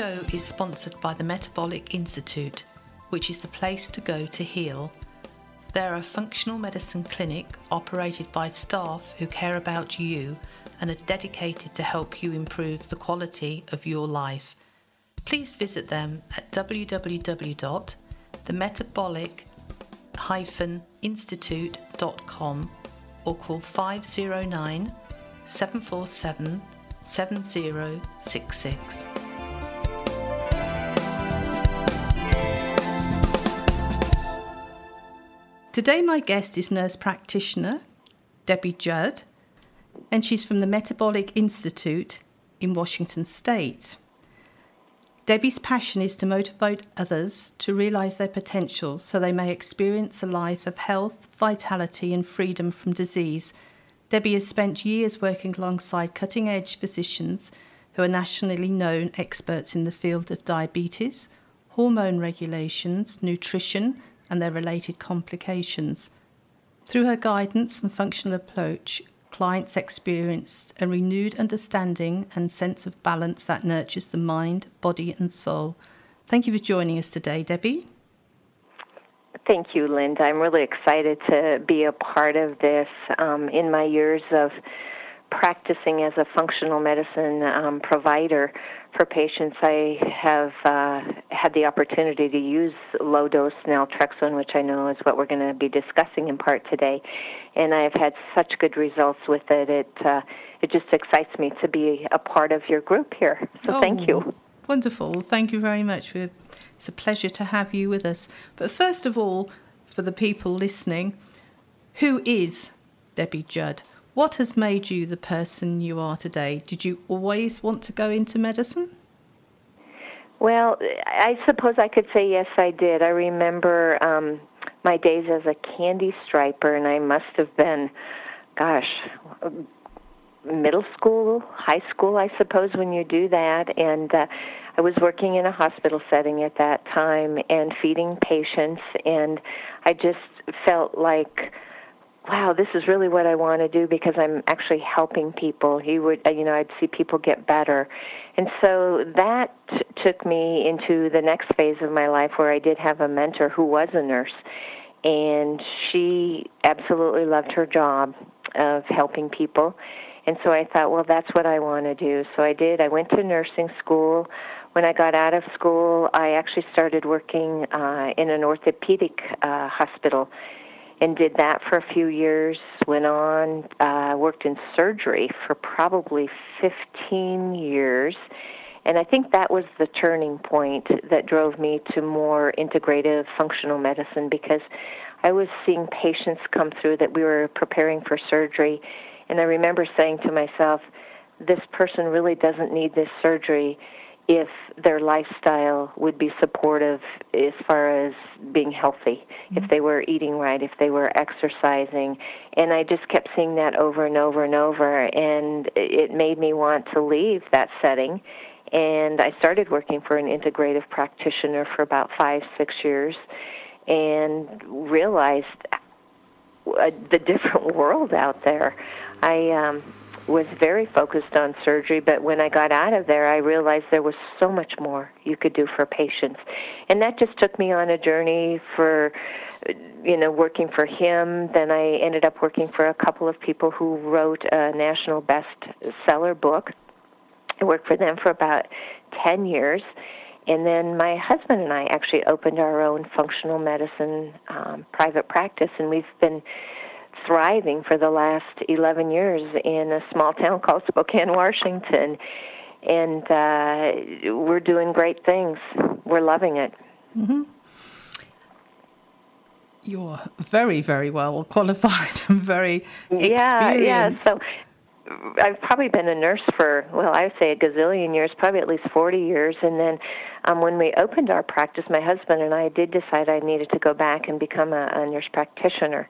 Show is sponsored by the Metabolic Institute, which is the place to go to heal. They're a functional medicine clinic operated by staff who care about you and are dedicated to help you improve the quality of your life. Please visit them at www.themetabolic-institute.com or call 509 747 7066. Today, my guest is nurse practitioner Debbie Judd, and she's from the Metabolic Institute in Washington State. Debbie's passion is to motivate others to realize their potential so they may experience a life of health, vitality, and freedom from disease. Debbie has spent years working alongside cutting edge physicians who are nationally known experts in the field of diabetes, hormone regulations, nutrition, and their related complications. Through her guidance and functional approach, clients experience a renewed understanding and sense of balance that nurtures the mind, body, and soul. Thank you for joining us today, Debbie. Thank you, Linda. I'm really excited to be a part of this. Um, in my years of practicing as a functional medicine um, provider for patients, I have uh, had the opportunity to use low dose naltrexone, which I know is what we're going to be discussing in part today, and I have had such good results with it. It uh, it just excites me to be a part of your group here. So oh, thank you. Wonderful. Thank you very much. It's a pleasure to have you with us. But first of all, for the people listening, who is Debbie Judd? What has made you the person you are today? Did you always want to go into medicine? Well, I suppose I could say yes, I did. I remember um, my days as a candy striper, and I must have been, gosh, middle school, high school, I suppose, when you do that. And uh, I was working in a hospital setting at that time and feeding patients, and I just felt like wow, this is really what I want to do because I'm actually helping people. He would, uh, you know, I'd see people get better. And so that t- took me into the next phase of my life where I did have a mentor who was a nurse. And she absolutely loved her job of helping people. And so I thought, well, that's what I want to do. So I did. I went to nursing school. When I got out of school, I actually started working uh, in an orthopedic uh, hospital and did that for a few years. Went on, uh, worked in surgery for probably 15 years. And I think that was the turning point that drove me to more integrative functional medicine because I was seeing patients come through that we were preparing for surgery. And I remember saying to myself, this person really doesn't need this surgery if their lifestyle would be supportive as far as being healthy, mm-hmm. if they were eating right, if they were exercising. And I just kept seeing that over and over and over, and it made me want to leave that setting. And I started working for an integrative practitioner for about five, six years, and realized uh, the different world out there. I um, was very focused on surgery, but when I got out of there, I realized there was so much more you could do for patients. And that just took me on a journey for, you know, working for him. Then I ended up working for a couple of people who wrote a national bestseller book. I worked for them for about 10 years. And then my husband and I actually opened our own functional medicine um, private practice, and we've been thriving for the last 11 years in a small town called Spokane, Washington. And uh, we're doing great things. We're loving it. Mm-hmm. You're very, very well qualified and very yeah, experienced. Yeah, so I've probably been a nurse for well, I would say a gazillion years, probably at least forty years. And then um, when we opened our practice, my husband and I did decide I needed to go back and become a, a nurse practitioner.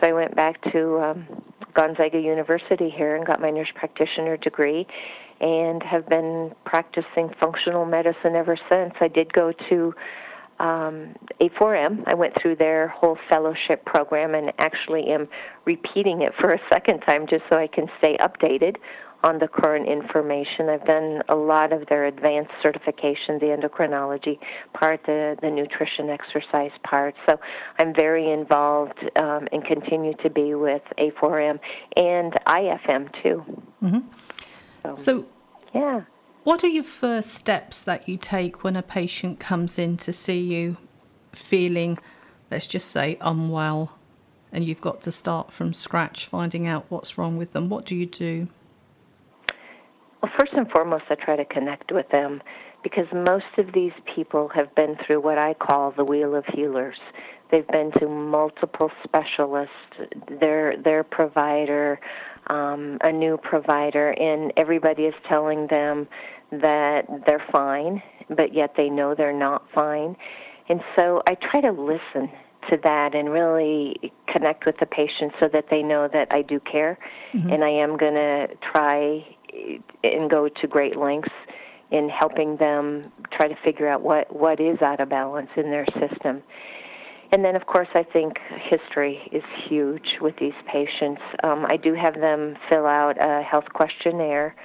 So I went back to um, Gonzaga University here and got my nurse practitioner degree, and have been practicing functional medicine ever since. I did go to um, A4M. I went through their whole fellowship program and actually am repeating it for a second time just so I can stay updated on the current information. I've done a lot of their advanced certification, the endocrinology part, the, the nutrition exercise part. So I'm very involved um, and continue to be with A4M and IFM too. Mm-hmm. So, so, yeah. What are your first steps that you take when a patient comes in to see you feeling, let's just say, unwell, and you've got to start from scratch finding out what's wrong with them? What do you do? Well, first and foremost, I try to connect with them because most of these people have been through what I call the wheel of healers. They've been to multiple specialists, their their provider, um, a new provider, and everybody is telling them that they're fine, but yet they know they're not fine. And so I try to listen to that and really connect with the patient so that they know that I do care mm-hmm. and I am going to try and go to great lengths in helping them try to figure out what what is out of balance in their system. And then, of course, I think history is huge with these patients. Um, I do have them fill out a health questionnaire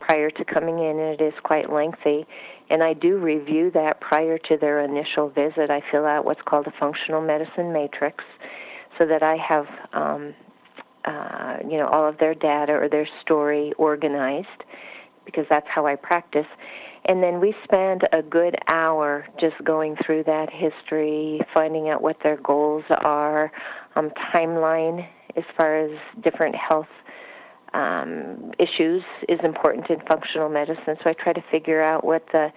prior to coming in, and it is quite lengthy. And I do review that prior to their initial visit. I fill out what's called a functional medicine matrix so that I have um, uh, you know all of their data or their story organized because that's how I practice. And then we spend a good hour just going through that history, finding out what their goals are, um, timeline as far as different health um, issues is important in functional medicine. So I try to figure out what the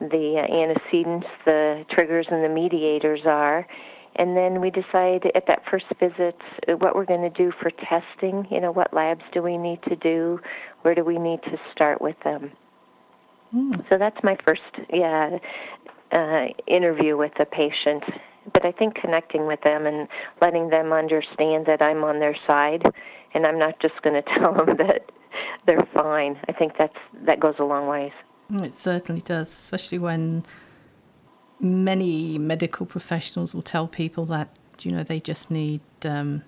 the antecedents, the triggers, and the mediators are, and then we decide at that first visit what we're going to do for testing. You know, what labs do we need to do? Where do we need to start with them? Mm. So that's my first, yeah, uh, interview with the patient. But I think connecting with them and letting them understand that I'm on their side, and I'm not just going to tell them that they're fine. I think that's that goes a long ways. It certainly does, especially when many medical professionals will tell people that you know they just need um,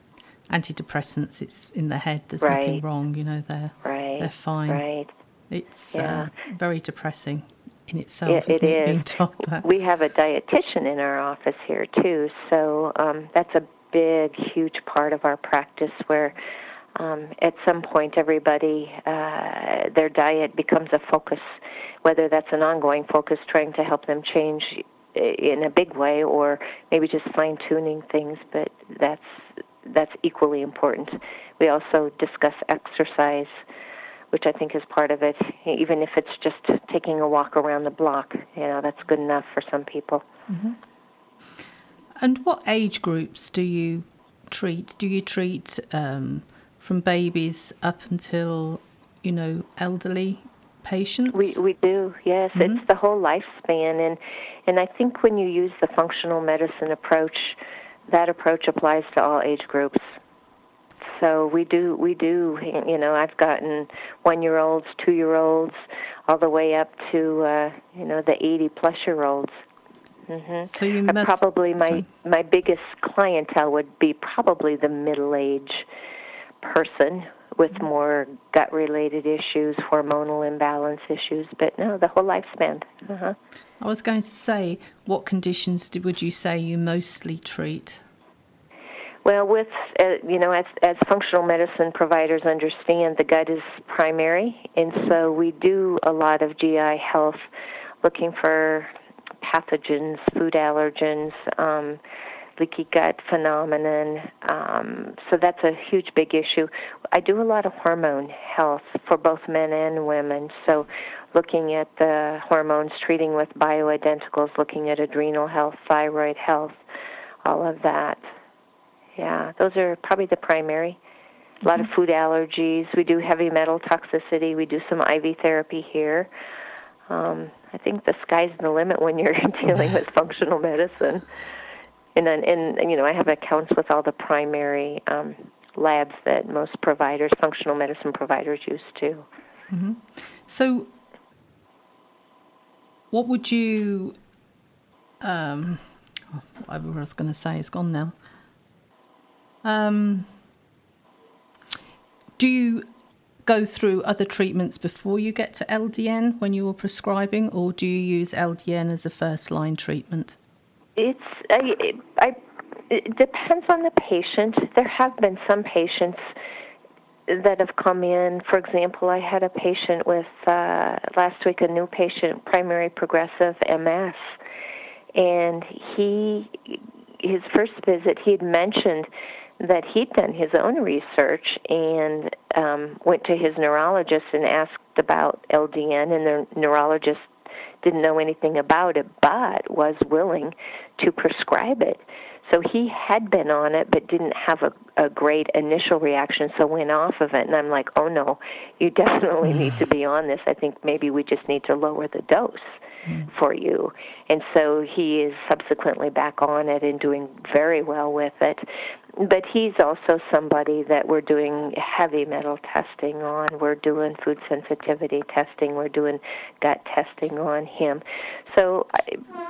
antidepressants. It's in their head. There's right. nothing wrong. You know they're right. they're fine. Right. It's uh, yeah. uh, very depressing in itself. It, it is. Being told that. We have a dietitian in our office here too, so um, that's a big, huge part of our practice where. Um, at some point, everybody, uh, their diet becomes a focus, whether that's an ongoing focus, trying to help them change in a big way or maybe just fine tuning things but that's that's equally important we also discuss exercise which I think is part of it even if it's just taking a walk around the block you know that's good enough for some people mm-hmm. and what age groups do you treat do you treat um, from babies up until you know elderly patients? We we do. Yes, mm-hmm. it's the whole lifespan, and and I think when you use the functional medicine approach, that approach applies to all age groups. So we do we do you know I've gotten one year olds, two year olds, all the way up to uh, you know the eighty plus year olds. Mm-hmm. So you must, probably my sorry. my biggest clientele would be probably the middle age person with more gut related issues, hormonal imbalance issues, but no, the whole lifespan. Uh-huh. I was going to say, what conditions would you say you mostly treat? Well, with uh, you know, as as functional medicine providers understand, the gut is primary, and so we do a lot of GI health, looking for pathogens, food allergens, um, leaky gut phenomenon. Um, so that's a huge big issue. I do a lot of hormone health for both men and women. So looking at the hormones, treating with bioidenticals, looking at adrenal health, thyroid health, all of that. Yeah, those are probably the primary. A lot mm-hmm. of food allergies. We do heavy metal toxicity. We do some IV therapy here. Um, I think the sky's the limit when you're dealing with functional medicine. And then, and you know, I have accounts with all the primary um, labs that most providers, functional medicine providers, use too. Mm-hmm. So, what would you? Um, whatever I was going to say is gone now. Um, do you go through other treatments before you get to LDN when you're prescribing, or do you use LDN as a first line treatment? It's I, I it depends on the patient. There have been some patients that have come in. For example, I had a patient with uh, last week, a new patient, primary progressive MS, and he his first visit he had mentioned that he'd done his own research and um, went to his neurologist and asked about LDN, and the neurologist didn't know anything about it, but was willing to prescribe it. So he had been on it, but didn't have a, a great initial reaction, so went off of it. And I'm like, oh no, you definitely need to be on this. I think maybe we just need to lower the dose mm. for you. And so he is subsequently back on it and doing very well with it. But he's also somebody that we're doing heavy metal testing on. We're doing food sensitivity testing. We're doing gut testing on him. So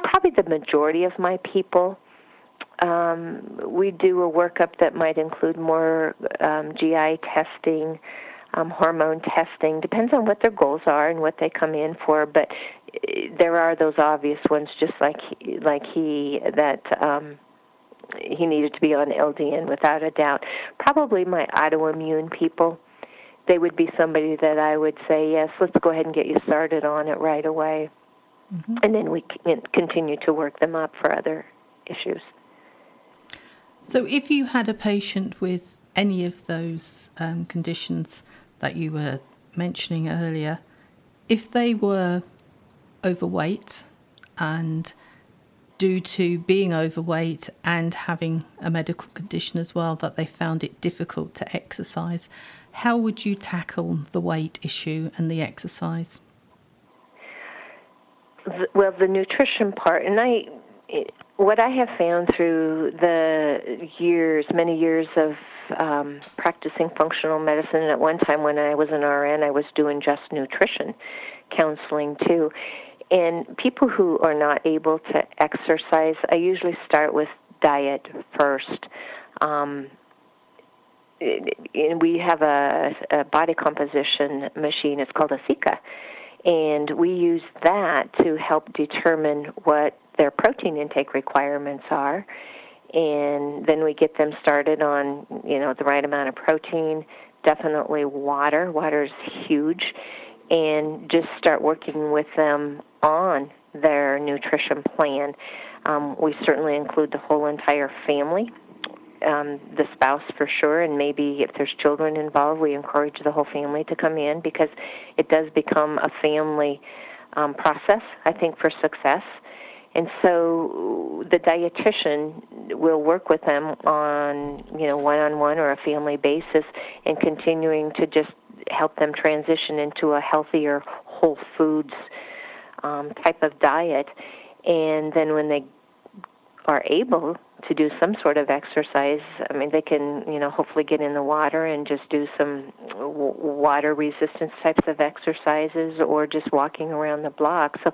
probably the majority of my people um, we do a workup that might include more um, GI testing, um, hormone testing. Depends on what their goals are and what they come in for. But there are those obvious ones, just like he, like he that um, he needed to be on LDN without a doubt. Probably my autoimmune people. They would be somebody that I would say, yes, let's go ahead and get you started on it right away. Mm-hmm. And then we can continue to work them up for other issues. So, if you had a patient with any of those um, conditions that you were mentioning earlier, if they were overweight and due to being overweight and having a medical condition as well that they found it difficult to exercise, how would you tackle the weight issue and the exercise? Well, the nutrition part, and I what I have found through the years, many years of um, practicing functional medicine, at one time when I was an RN, I was doing just nutrition counseling too. And people who are not able to exercise, I usually start with diet first. Um, and we have a, a body composition machine. It's called a Seca, and we use that to help determine what their protein intake requirements are and then we get them started on you know the right amount of protein definitely water water is huge and just start working with them on their nutrition plan um, we certainly include the whole entire family um, the spouse for sure, and maybe if there's children involved, we encourage the whole family to come in because it does become a family um, process, I think, for success. And so the dietitian will work with them on, you know, one-on-one or a family basis and continuing to just help them transition into a healthier whole foods um, type of diet. And then when they are able to do some sort of exercise, I mean, they can, you know, hopefully get in the water and just do some water resistance types of exercises or just walking around the block. So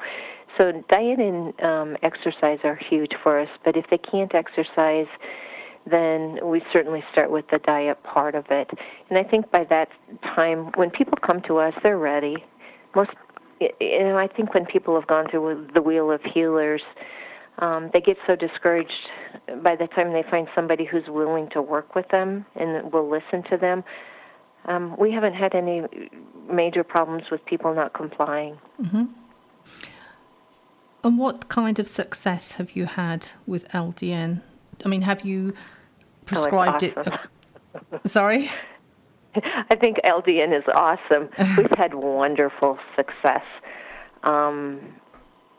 so diet and um, exercise are huge for us, but if they can't exercise, then we certainly start with the diet part of it. And I think by that time, when people come to us, they're ready. Most, you know, I think when people have gone through the wheel of healers, um, they get so discouraged by the time they find somebody who's willing to work with them and will listen to them. Um, we haven't had any major problems with people not complying. Mm-hmm. And what kind of success have you had with LDN? I mean, have you prescribed oh, awesome. it? Sorry? I think LDN is awesome. We've had wonderful success. Um,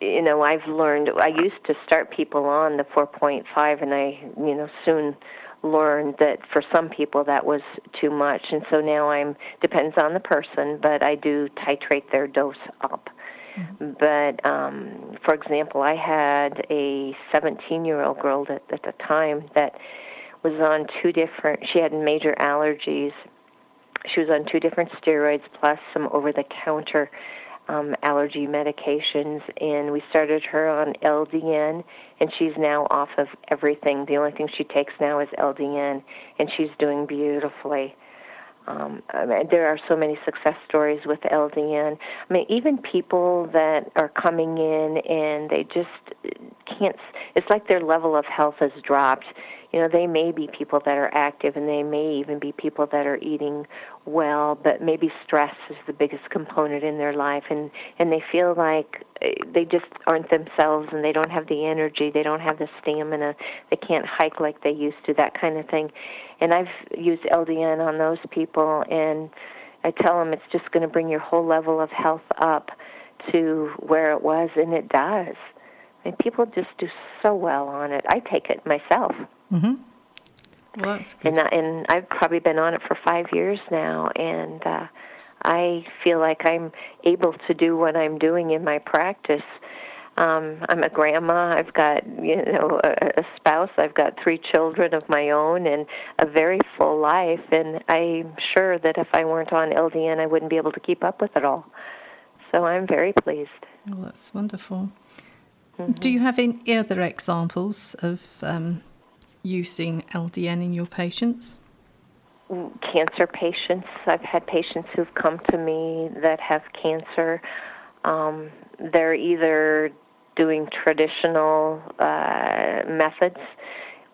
you know, I've learned. I used to start people on the 4.5, and I, you know, soon learned that for some people that was too much and so now I'm depends on the person but I do titrate their dose up. But um for example I had a 17 year old girl that, at the time that was on two different she had major allergies she was on two different steroids plus some over the counter um, allergy medications, and we started her on LDN, and she's now off of everything. The only thing she takes now is LDN, and she's doing beautifully. Um, I mean, there are so many success stories with LDN. I mean, even people that are coming in and they just can't. It's like their level of health has dropped you know they may be people that are active and they may even be people that are eating well but maybe stress is the biggest component in their life and and they feel like eh, they just aren't themselves and they don't have the energy they don't have the stamina they can't hike like they used to that kind of thing and i've used ldn on those people and i tell them it's just going to bring your whole level of health up to where it was and it does and people just do so well on it i take it myself Mm-hmm. Well, that's good. And, and I've probably been on it for five years now, and uh, I feel like I'm able to do what I'm doing in my practice. Um, I'm a grandma. I've got you know a, a spouse. I've got three children of my own, and a very full life. And I'm sure that if I weren't on LDN, I wouldn't be able to keep up with it all. So I'm very pleased. Well, that's wonderful. Mm-hmm. Do you have any other examples of um, using LDN in your patients? Cancer patients. I've had patients who've come to me that have cancer. Um, they're either doing traditional uh, methods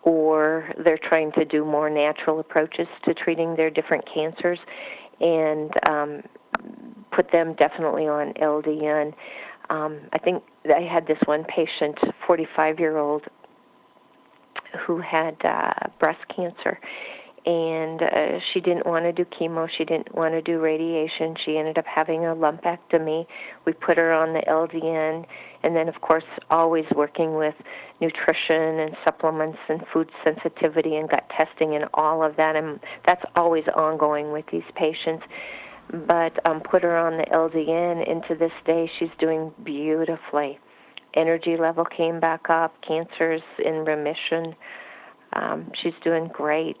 or they're trying to do more natural approaches to treating their different cancers and um, put them definitely on LDN. Um, I think I had this one patient, 45 year old who had uh, breast cancer and uh, she didn't want to do chemo. She didn't want to do radiation. She ended up having a lumpectomy. We put her on the LDN, and then, of course, always working with nutrition and supplements and food sensitivity and gut testing and all of that. And that's always ongoing with these patients. But um, put her on the LDN, and to this day, she's doing beautifully energy level came back up, cancer's in remission. Um, she's doing great.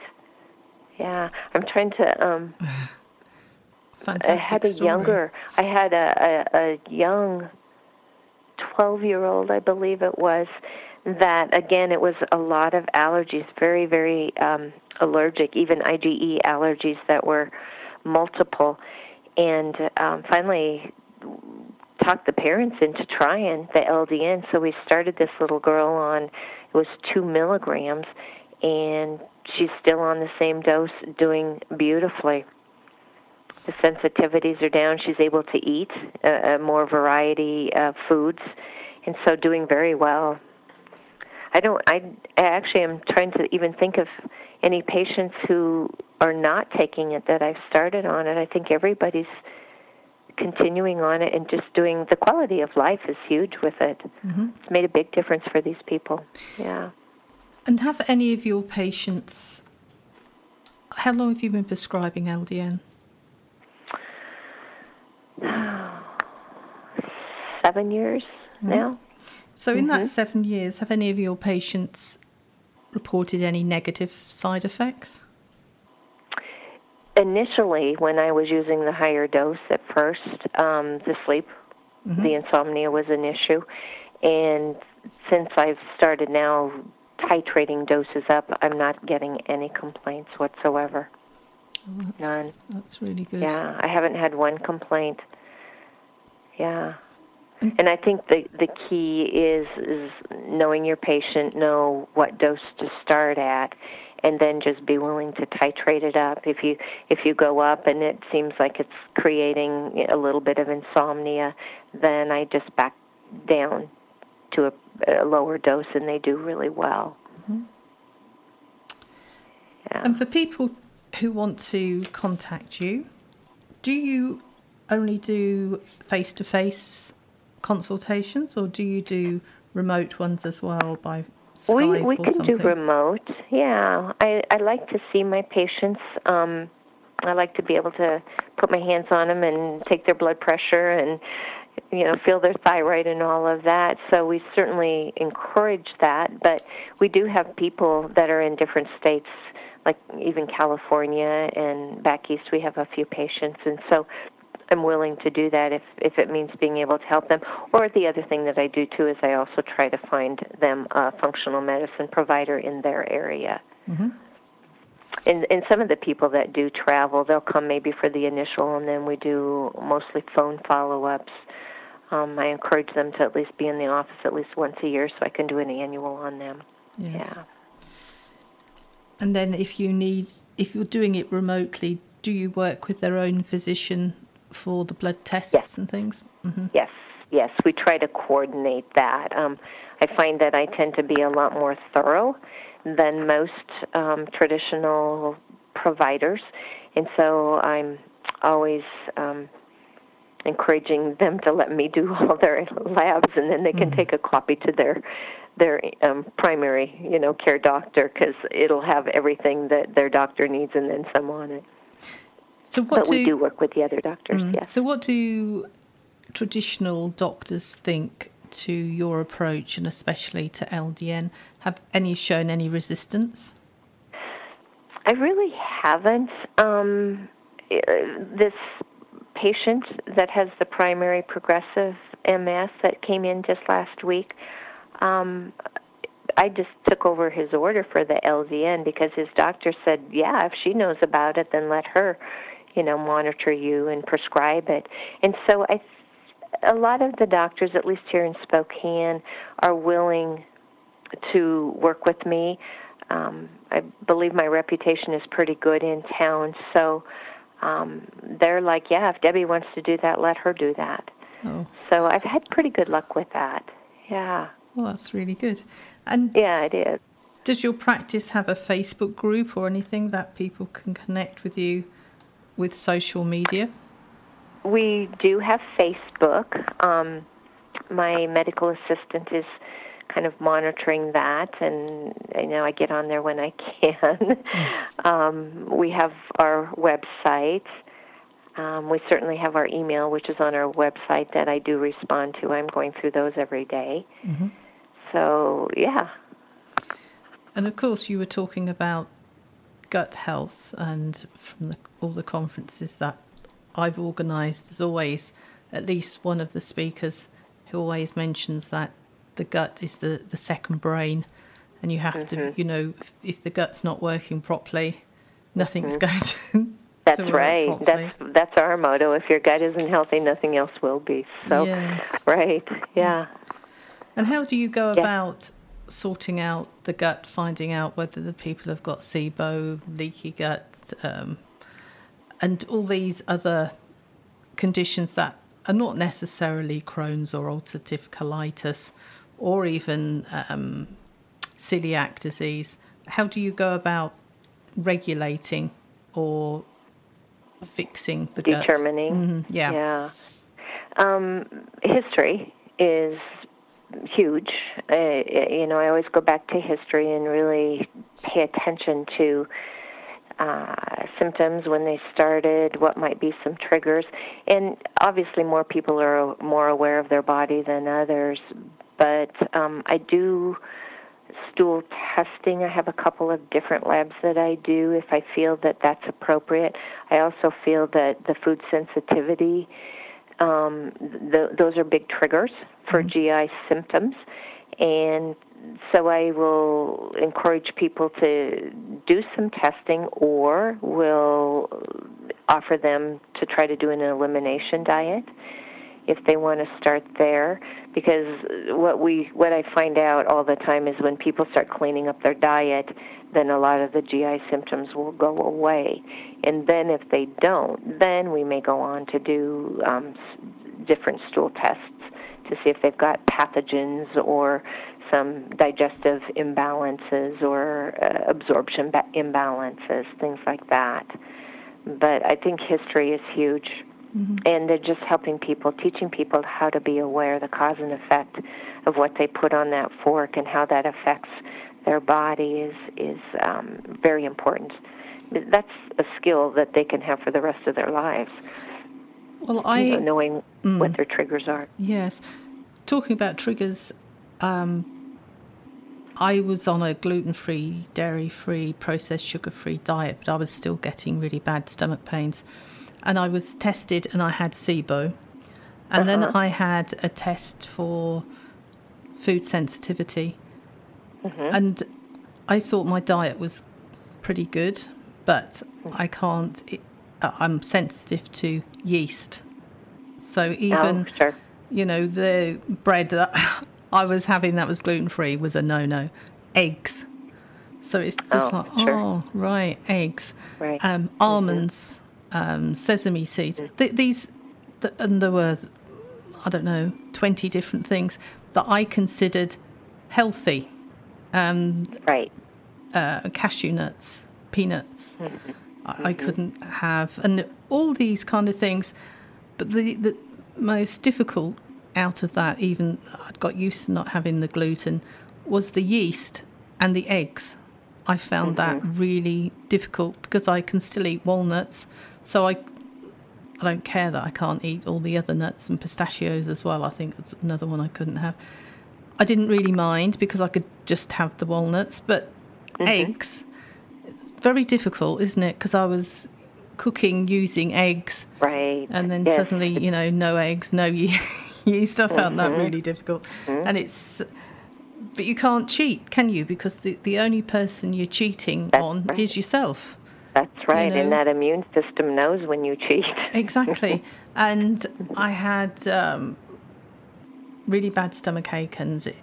Yeah, I'm trying to. Um, Fantastic I had a story. younger. I had a, a, a young, twelve-year-old, I believe it was. That again, it was a lot of allergies, very, very um, allergic, even IgE allergies that were multiple. And um, finally, talked the parents into trying the LDN. So we started this little girl on it was two milligrams, and she's still on the same dose, doing beautifully. The sensitivities are down. She's able to eat a, a more variety of foods, and so doing very well. I don't. I, I actually am trying to even think of any patients who are not taking it that I've started on it. I think everybody's continuing on it and just doing the quality of life is huge with it. Mm-hmm. It's made a big difference for these people. Yeah. And have any of your patients, how long have you been prescribing LDN? Seven years mm-hmm. now. So, in mm-hmm. that seven years, have any of your patients reported any negative side effects? initially, when I was using the higher dose at first, um, the sleep, mm-hmm. the insomnia was an issue. And since I've started now titrating doses up, I'm not getting any complaints whatsoever. Oh, that's, None. That's really good. Yeah, I haven't had one complaint. Yeah. Mm. And I think the the key is is knowing your patient, know what dose to start at, and then just be willing to titrate it up. If you if you go up and it seems like it's creating a little bit of insomnia, then I just back down to a, a lower dose, and they do really well. Mm-hmm. Yeah. And for people who want to contact you, do you only do face to face consultations, or do you do remote ones as well by Skype we we can something? do remote. Yeah, I I like to see my patients. Um, I like to be able to put my hands on them and take their blood pressure and you know feel their thyroid and all of that. So we certainly encourage that. But we do have people that are in different states, like even California and back east. We have a few patients, and so I'm willing to do that if if it means being able to help them. Or the other thing that I do too is I also try to find them a functional medicine provider in their area. Mm-hmm. And and some of the people that do travel, they'll come maybe for the initial, and then we do mostly phone follow-ups. Um, I encourage them to at least be in the office at least once a year, so I can do an annual on them. Yes. Yeah. And then if you need, if you're doing it remotely, do you work with their own physician for the blood tests Yes. and things? hmm Yes, yes, we try to coordinate that. Um, I find that I tend to be a lot more thorough than most um, traditional providers, and so I'm always um, encouraging them to let me do all their labs, and then they can take a copy to their their um, primary, you know, care doctor because it'll have everything that their doctor needs and then some on it. So what but we do work with the other doctors. Yes. So what do traditional doctors think to your approach and especially to LDN? Have any shown any resistance? I really haven't. Um, uh, this patient that has the primary progressive MS that came in just last week, um, I just took over his order for the LDN because his doctor said, "Yeah, if she knows about it, then let her, you know, monitor you and prescribe it." And so I, a lot of the doctors, at least here in Spokane, are willing to work with me. Um, I believe my reputation is pretty good in town, so um, they're like, "Yeah, if Debbie wants to do that, let her do that." Oh, So I've had pretty good luck with that. Yeah, well, that's really good. And yeah, it is. does your practice have a Facebook group or anything that people can connect with you with social media? We do have Facebook. Um, my medical assistant is kind of monitoring that, and you know I get on there when I can. um, we have our website. Um, we certainly have our email, which is on our website that I do respond to. I'm going through those every day. So yeah, And of course, you were talking about gut health, and from the, all the conferences that I've organised, there's always at least one of the speakers who always mentions that the gut is the, the second brain, and you have to, you know, if, if the gut's not working properly, nothing's going to. that's to right. properly. That's that's our motto. If your gut isn't healthy, nothing else will be. So Yes. right, yeah. And how do you go Yeah. about sorting out the gut, finding out whether the people have got SIBO, leaky gut, um, and all these other conditions that are not necessarily Crohn's or ulcerative colitis or even um, celiac disease? How do you go about regulating or fixing the? Determining. Mhm, yeah. Yeah. Um, history is huge. Uh, you know, I always go back to history and really pay attention to uh, symptoms when they started, what might be some triggers. And obviously, more people are more aware of their body than others. But um, I do stool testing. I have a couple of different labs that I do if I feel that that's appropriate. I also feel that the food sensitivity, um, th- those are big triggers for GI symptoms. And so I will encourage people to do some testing or will offer them to try to do an elimination diet if they want to start there because what we what I find out all the time is when people start cleaning up their diet then a lot of the GI symptoms will go away. And then if they don't then we may go on to do um, different stool tests to see if they've got pathogens or some digestive imbalances or uh, absorption ba- imbalances things like that. But I think history is huge and they're just helping people, teaching people how to be aware, of the cause and effect of what they put on that fork and how that affects their body is is um, very important. That's a skill that they can have for the rest of their lives. Well, I you know, knowing mm, what their triggers are. Yes, talking about triggers. Um, I was on a gluten free, dairy free, processed sugar free diet, but I was still getting really bad stomach pains. And I was tested and I had SIBO. And uh-huh. then I had a test for food sensitivity. Mm-hmm. And I thought my diet was pretty good, but mm. I can't, it, I'm sensitive to yeast. So even, oh, sure. you know, the bread that I was having that was gluten free was a no no. Eggs. So it's just oh, like, sure. oh, right, eggs. Right. Um, mm-hmm. almonds, mm-hmm. Um, sesame seeds. Mm-hmm. Th- these, th- and there were, I don't know, 20 different things that I considered healthy. Um, right. Uh, cashew nuts, peanuts. Mm-hmm. I, I couldn't have, and all these kind of things. But the, the most difficult out of that, even I'd got used to not having the gluten, was the yeast and the eggs. I found mm-hmm. that really difficult because I can still eat walnuts, so I I don't care that I can't eat all the other nuts and pistachios as well. I think that's another one I couldn't have. I didn't really mind because I could just have the walnuts, but mm-hmm. eggs, it's very difficult, isn't it? Because I was cooking using eggs. Right. And then yes. suddenly, you know, no eggs, no yeast. I found mm-hmm. that really difficult. Mm-hmm. And it's, but you can't cheat, can you? Because the, the only person you're cheating That's on right. is yourself. That's right. You know? And that immune system knows when you cheat. exactly. And I had um, really bad stomach ache and it,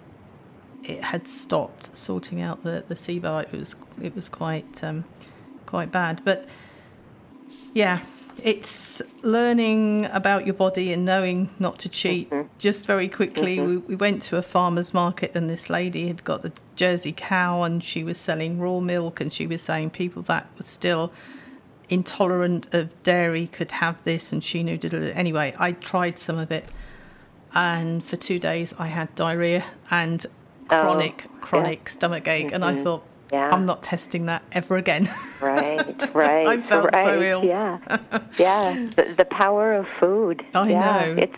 it had stopped sorting out the, the SIBO. It was, it was quite, um, quite bad. But yeah, it's learning about your body and knowing not to cheat. Mm-hmm. Just very quickly, mm-hmm. we, we went to a farmer's market and this lady had got the Jersey cow and she was selling raw milk and she was saying people that were still intolerant of dairy could have this and she knew. Anyway, I tried some of it and for two days I had diarrhea and chronic, oh, chronic yeah. stomach ache. Mm-hmm. And I mm-hmm. thought, yeah. I'm not testing that ever again. right, right. I felt right. so ill. Yeah, yeah. The, the power of food. I yeah. know. It's,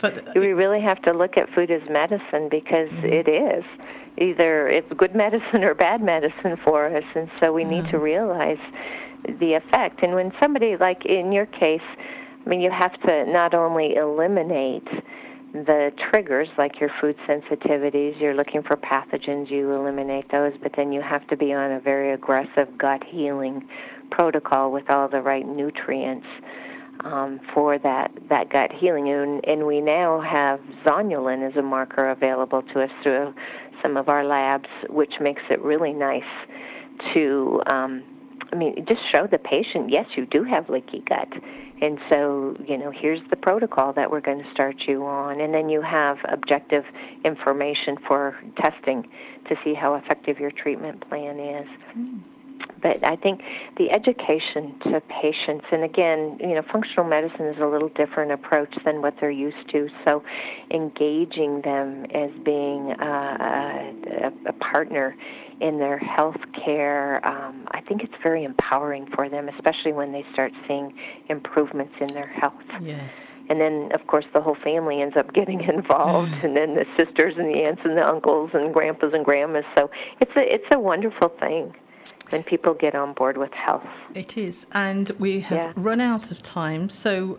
but we really have to look at food as medicine because mm-hmm. it is either it's good medicine or bad medicine for us, and so we need to realize the effect. And when somebody like in your case, I mean, you have to not only eliminate the triggers, like your food sensitivities, you're looking for pathogens, you eliminate those, but then you have to be on a very aggressive gut healing protocol with all the right nutrients um, for that, that gut healing. And, and we now have zonulin as a marker available to us through some of our labs, which makes it really nice to, um, I mean, just show the patient, yes, you do have leaky gut and so, you know, here's the protocol that we're going to start you on. And then you have objective information for testing to see how effective your treatment plan is. Mm. But I think the education to patients, and again, you know, functional medicine is a little different approach than what they're used to. So, engaging them as being uh, a, a partner in their health care, um, I think it's very empowering for them, especially when they start seeing improvements in their health. Yes. And then, of course, the whole family ends up getting involved, mm. and then the sisters and the aunts and the uncles and grandpas and grandmas. So it's a it's a wonderful thing when people get on board with health. It is, and we have yeah. run out of time, so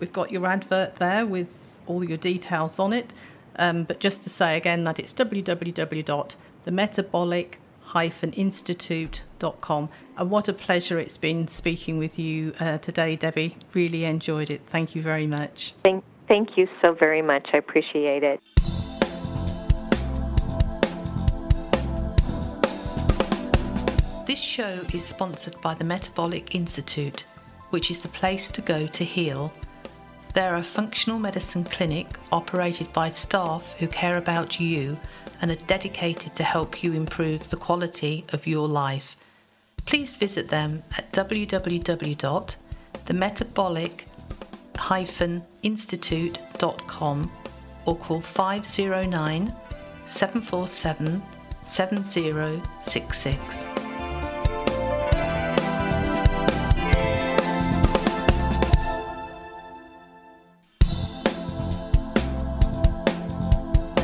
we've got your advert there with all your details on it. Um, but just to say again that it's www themetabolic-institute.com. And what a pleasure it's been speaking with you uh, today, Debbie. Really enjoyed it. Thank you very much. Thank, thank you so very much. I appreciate it. This show is sponsored by the Metabolic Institute, which is the place to go to heal. They're a functional medicine clinic operated by staff who care about you and are dedicated to help you improve the quality of your life. Please visit them at www.themetabolic-institute.com or call 509 747 7066.